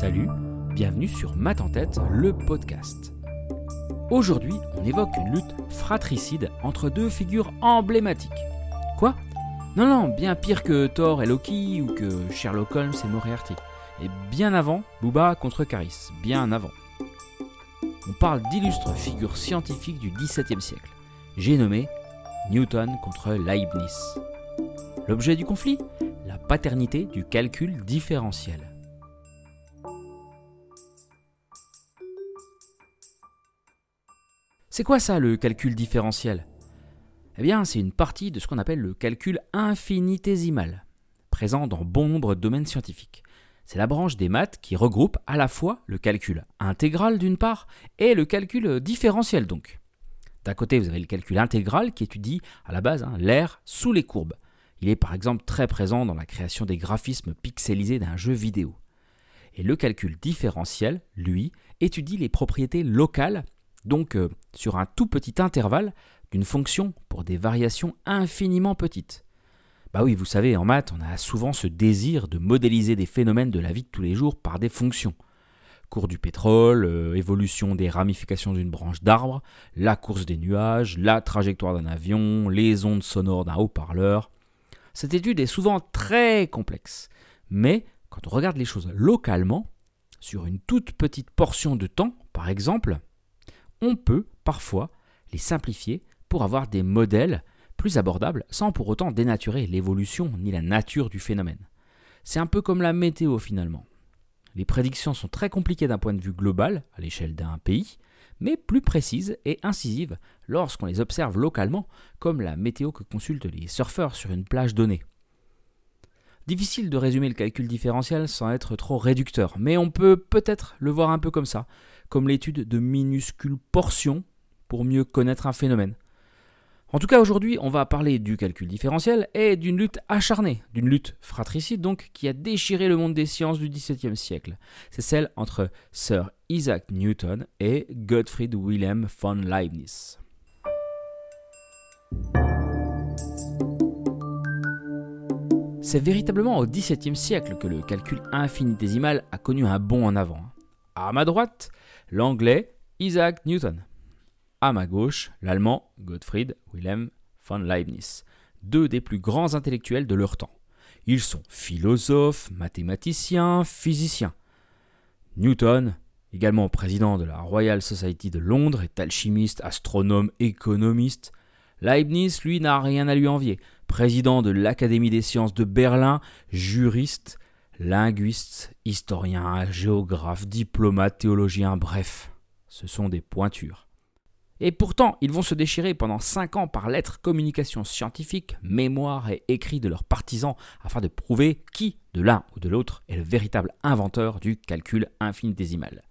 Salut, bienvenue sur Math en tête, le podcast. Aujourd'hui, on évoque une lutte fratricide entre deux figures emblématiques. Quoi? Non, non, bien pire que Thor et Loki ou que Sherlock Holmes et Moriarty. Et bien avant, Booba contre Caris, bien avant. On parle d'illustres figures scientifiques du XVIIe siècle. J'ai nommé Newton contre Leibniz. L'objet du conflit? La paternité du calcul différentiel. C'est quoi ça le calcul différentiel? Eh bien, c'est une partie de ce qu'on appelle le calcul infinitésimal, présent dans bon nombre de domaines scientifiques. C'est la branche des maths qui regroupe à la fois le calcul intégral d'une part et le calcul différentiel donc. D'un côté, vous avez le calcul intégral qui étudie à la base hein, l'air sous les courbes. Il est par exemple très présent dans la création des graphismes pixelisés d'un jeu vidéo. Et le calcul différentiel, lui, étudie les propriétés locales donc euh, sur un tout petit intervalle d'une fonction pour des variations infiniment petites. Bah oui, vous savez, en maths, on a souvent ce désir de modéliser des phénomènes de la vie de tous les jours par des fonctions. Cours du pétrole, euh, évolution des ramifications d'une branche d'arbre, la course des nuages, la trajectoire d'un avion, les ondes sonores d'un haut-parleur. Cette étude est souvent très complexe, mais quand on regarde les choses localement, sur une toute petite portion de temps, par exemple, on peut parfois les simplifier pour avoir des modèles plus abordables sans pour autant dénaturer l'évolution ni la nature du phénomène. C'est un peu comme la météo finalement. Les prédictions sont très compliquées d'un point de vue global, à l'échelle d'un pays, mais plus précises et incisives lorsqu'on les observe localement, comme la météo que consultent les surfeurs sur une plage donnée. Difficile de résumer le calcul différentiel sans être trop réducteur, mais on peut peut-être le voir un peu comme ça comme l'étude de minuscules portions pour mieux connaître un phénomène. En tout cas, aujourd'hui, on va parler du calcul différentiel et d'une lutte acharnée, d'une lutte fratricide donc, qui a déchiré le monde des sciences du XVIIe siècle. C'est celle entre Sir Isaac Newton et Gottfried Wilhelm von Leibniz. C'est véritablement au XVIIe siècle que le calcul infinitésimal a connu un bond en avant. À ma droite, l'anglais Isaac Newton. À ma gauche, l'allemand Gottfried Wilhelm von Leibniz, deux des plus grands intellectuels de leur temps. Ils sont philosophes, mathématiciens, physiciens. Newton, également président de la Royal Society de Londres, est alchimiste, astronome, économiste. Leibniz, lui, n'a rien à lui envier. Président de l'Académie des sciences de Berlin, juriste, Linguiste, historien, géographe, diplomate, théologien, bref, ce sont des pointures. Et pourtant, ils vont se déchirer pendant 5 ans par lettres, communications scientifiques, mémoires et écrits de leurs partisans afin de prouver qui, de l'un ou de l'autre, est le véritable inventeur du calcul infinitésimal.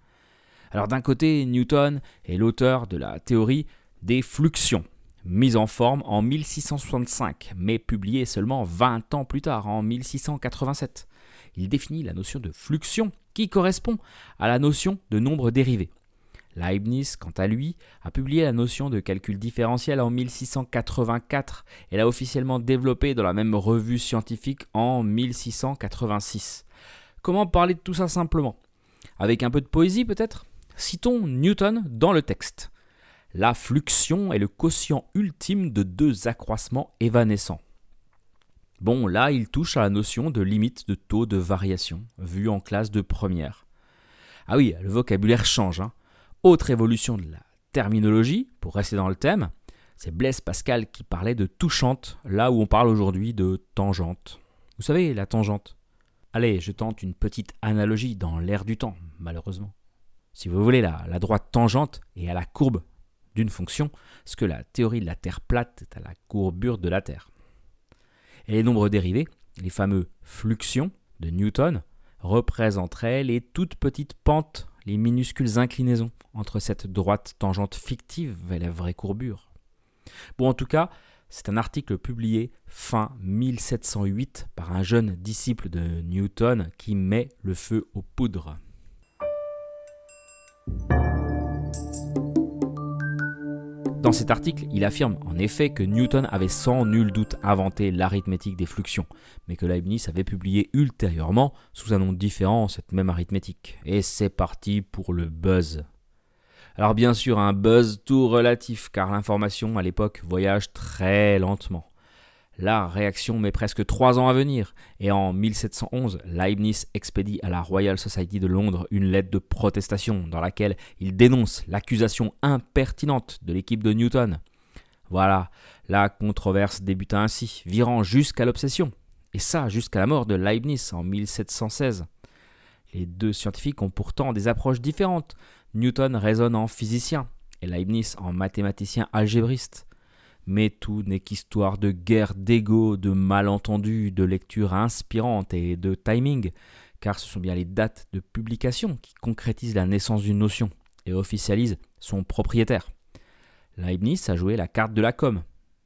Alors d'un côté, Newton est l'auteur de la théorie des fluxions, mise en forme en 1665, mais publiée seulement 20 ans plus tard, en 1687 il définit la notion de fluxion qui correspond à la notion de nombre dérivé. Leibniz, quant à lui, a publié la notion de calcul différentiel en 1684 et l'a officiellement développée dans la même revue scientifique en 1686. Comment parler de tout ça simplement? Avec un peu de poésie peut-être? Citons Newton dans le texte. La fluxion est le quotient ultime de deux accroissements évanescents. Bon, là, il touche à la notion de limite de taux de variation, vue en classe de première. Ah oui, le vocabulaire change. Hein. Autre évolution de la terminologie, pour rester dans le thème, c'est Blaise Pascal qui parlait de touchante, là où on parle aujourd'hui de tangente. Vous savez, la tangente. Allez, je tente une petite analogie dans l'air du temps, malheureusement. Si vous voulez, la, la droite tangente est à la courbe d'une fonction, ce que la théorie de la Terre plate est à la courbure de la Terre. Et les nombres dérivés, les fameux fluxions de Newton, représenteraient les toutes petites pentes, les minuscules inclinaisons entre cette droite tangente fictive et la vraie courbure. Bon, en tout cas, c'est un article publié fin 1708 par un jeune disciple de Newton qui met le feu aux poudres. Dans cet article, il affirme en effet que Newton avait sans nul doute inventé l'arithmétique des fluxions, mais que Leibniz avait publié ultérieurement, sous un nom différent, cette même arithmétique. Et c'est parti pour le buzz. Alors bien sûr, un buzz tout relatif, car l'information à l'époque voyage très lentement. La réaction met presque trois ans à venir, et en 1711, Leibniz expédie à la Royal Society de Londres une lettre de protestation dans laquelle il dénonce l'accusation impertinente de l'équipe de Newton. Voilà, la controverse débuta ainsi, virant jusqu'à l'obsession, et ça jusqu'à la mort de Leibniz en 1716. Les deux scientifiques ont pourtant des approches différentes. Newton raisonne en physicien, et Leibniz en mathématicien algébriste. Mais tout n'est qu'histoire de guerre d'ego, de malentendus, de lecture inspirante et de timing, car ce sont bien les dates de publication qui concrétisent la naissance d'une notion et officialisent son propriétaire. Leibniz a joué la carte de la com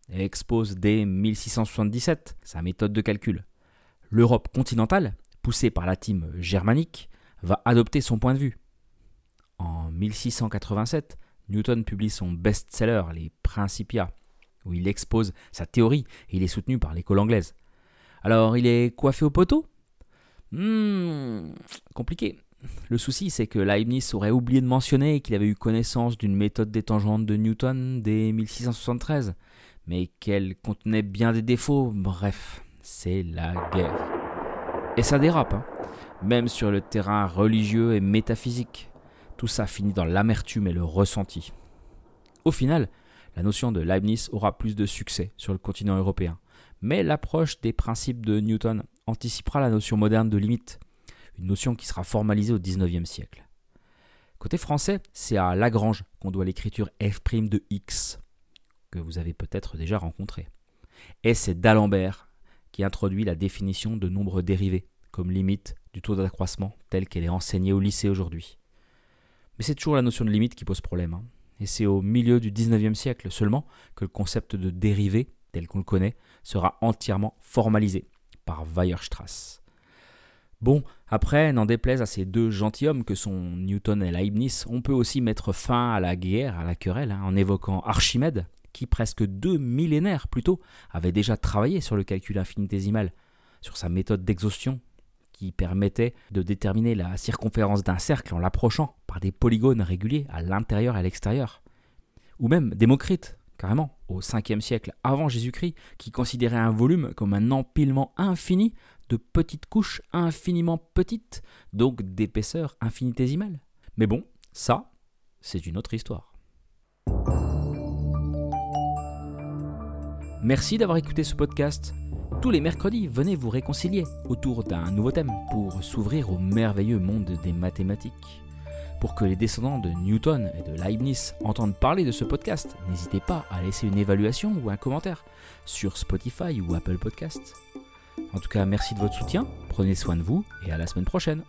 et expose dès 1677 sa méthode de calcul. L'Europe continentale, poussée par la team germanique, va adopter son point de vue. En 1687, Newton publie son best-seller, Les Principia, où il expose sa théorie et il est soutenu par l'école anglaise. Alors, il est coiffé au poteau? Hmm, compliqué. Le souci, c'est que Leibniz aurait oublié de mentionner qu'il avait eu connaissance d'une méthode des tangentes de Newton dès 1673, mais qu'elle contenait bien des défauts. Bref, c'est la guerre. Et ça dérape, hein. même sur le terrain religieux et métaphysique. Tout ça finit dans l'amertume et le ressenti. Au final, la notion de Leibniz aura plus de succès sur le continent européen. Mais l'approche des principes de Newton anticipera la notion moderne de limite, une notion qui sera formalisée au XIXe siècle. Côté français, c'est à Lagrange qu'on doit l'écriture f' de x, que vous avez peut-être déjà rencontré. Et c'est d'Alembert qui introduit la définition de nombre dérivé comme limite du taux d'accroissement telle qu'elle est enseignée au lycée aujourd'hui. Mais c'est toujours la notion de limite qui pose problème. Hein et c'est au milieu du 19e siècle seulement que le concept de dérivé, tel qu'on le connaît, sera entièrement formalisé par Weierstrass. Bon, après, n'en déplaise à ces deux gentilshommes que sont Newton et Leibniz, on peut aussi mettre fin à la guerre, à la querelle, hein, en évoquant Archimède, qui presque deux millénaires plus tôt avait déjà travaillé sur le calcul infinitésimal, sur sa méthode d'exhaustion qui permettait de déterminer la circonférence d'un cercle en l'approchant par des polygones réguliers à l'intérieur et à l'extérieur. Ou même Démocrite, carrément, au 5e siècle avant Jésus-Christ, qui considérait un volume comme un empilement infini de petites couches infiniment petites, donc d'épaisseur infinitésimale. Mais bon, ça, c'est une autre histoire. Merci d'avoir écouté ce podcast. Tous les mercredis, venez vous réconcilier autour d'un nouveau thème pour s'ouvrir au merveilleux monde des mathématiques. Pour que les descendants de Newton et de Leibniz entendent parler de ce podcast, n'hésitez pas à laisser une évaluation ou un commentaire sur Spotify ou Apple Podcasts. En tout cas, merci de votre soutien, prenez soin de vous et à la semaine prochaine.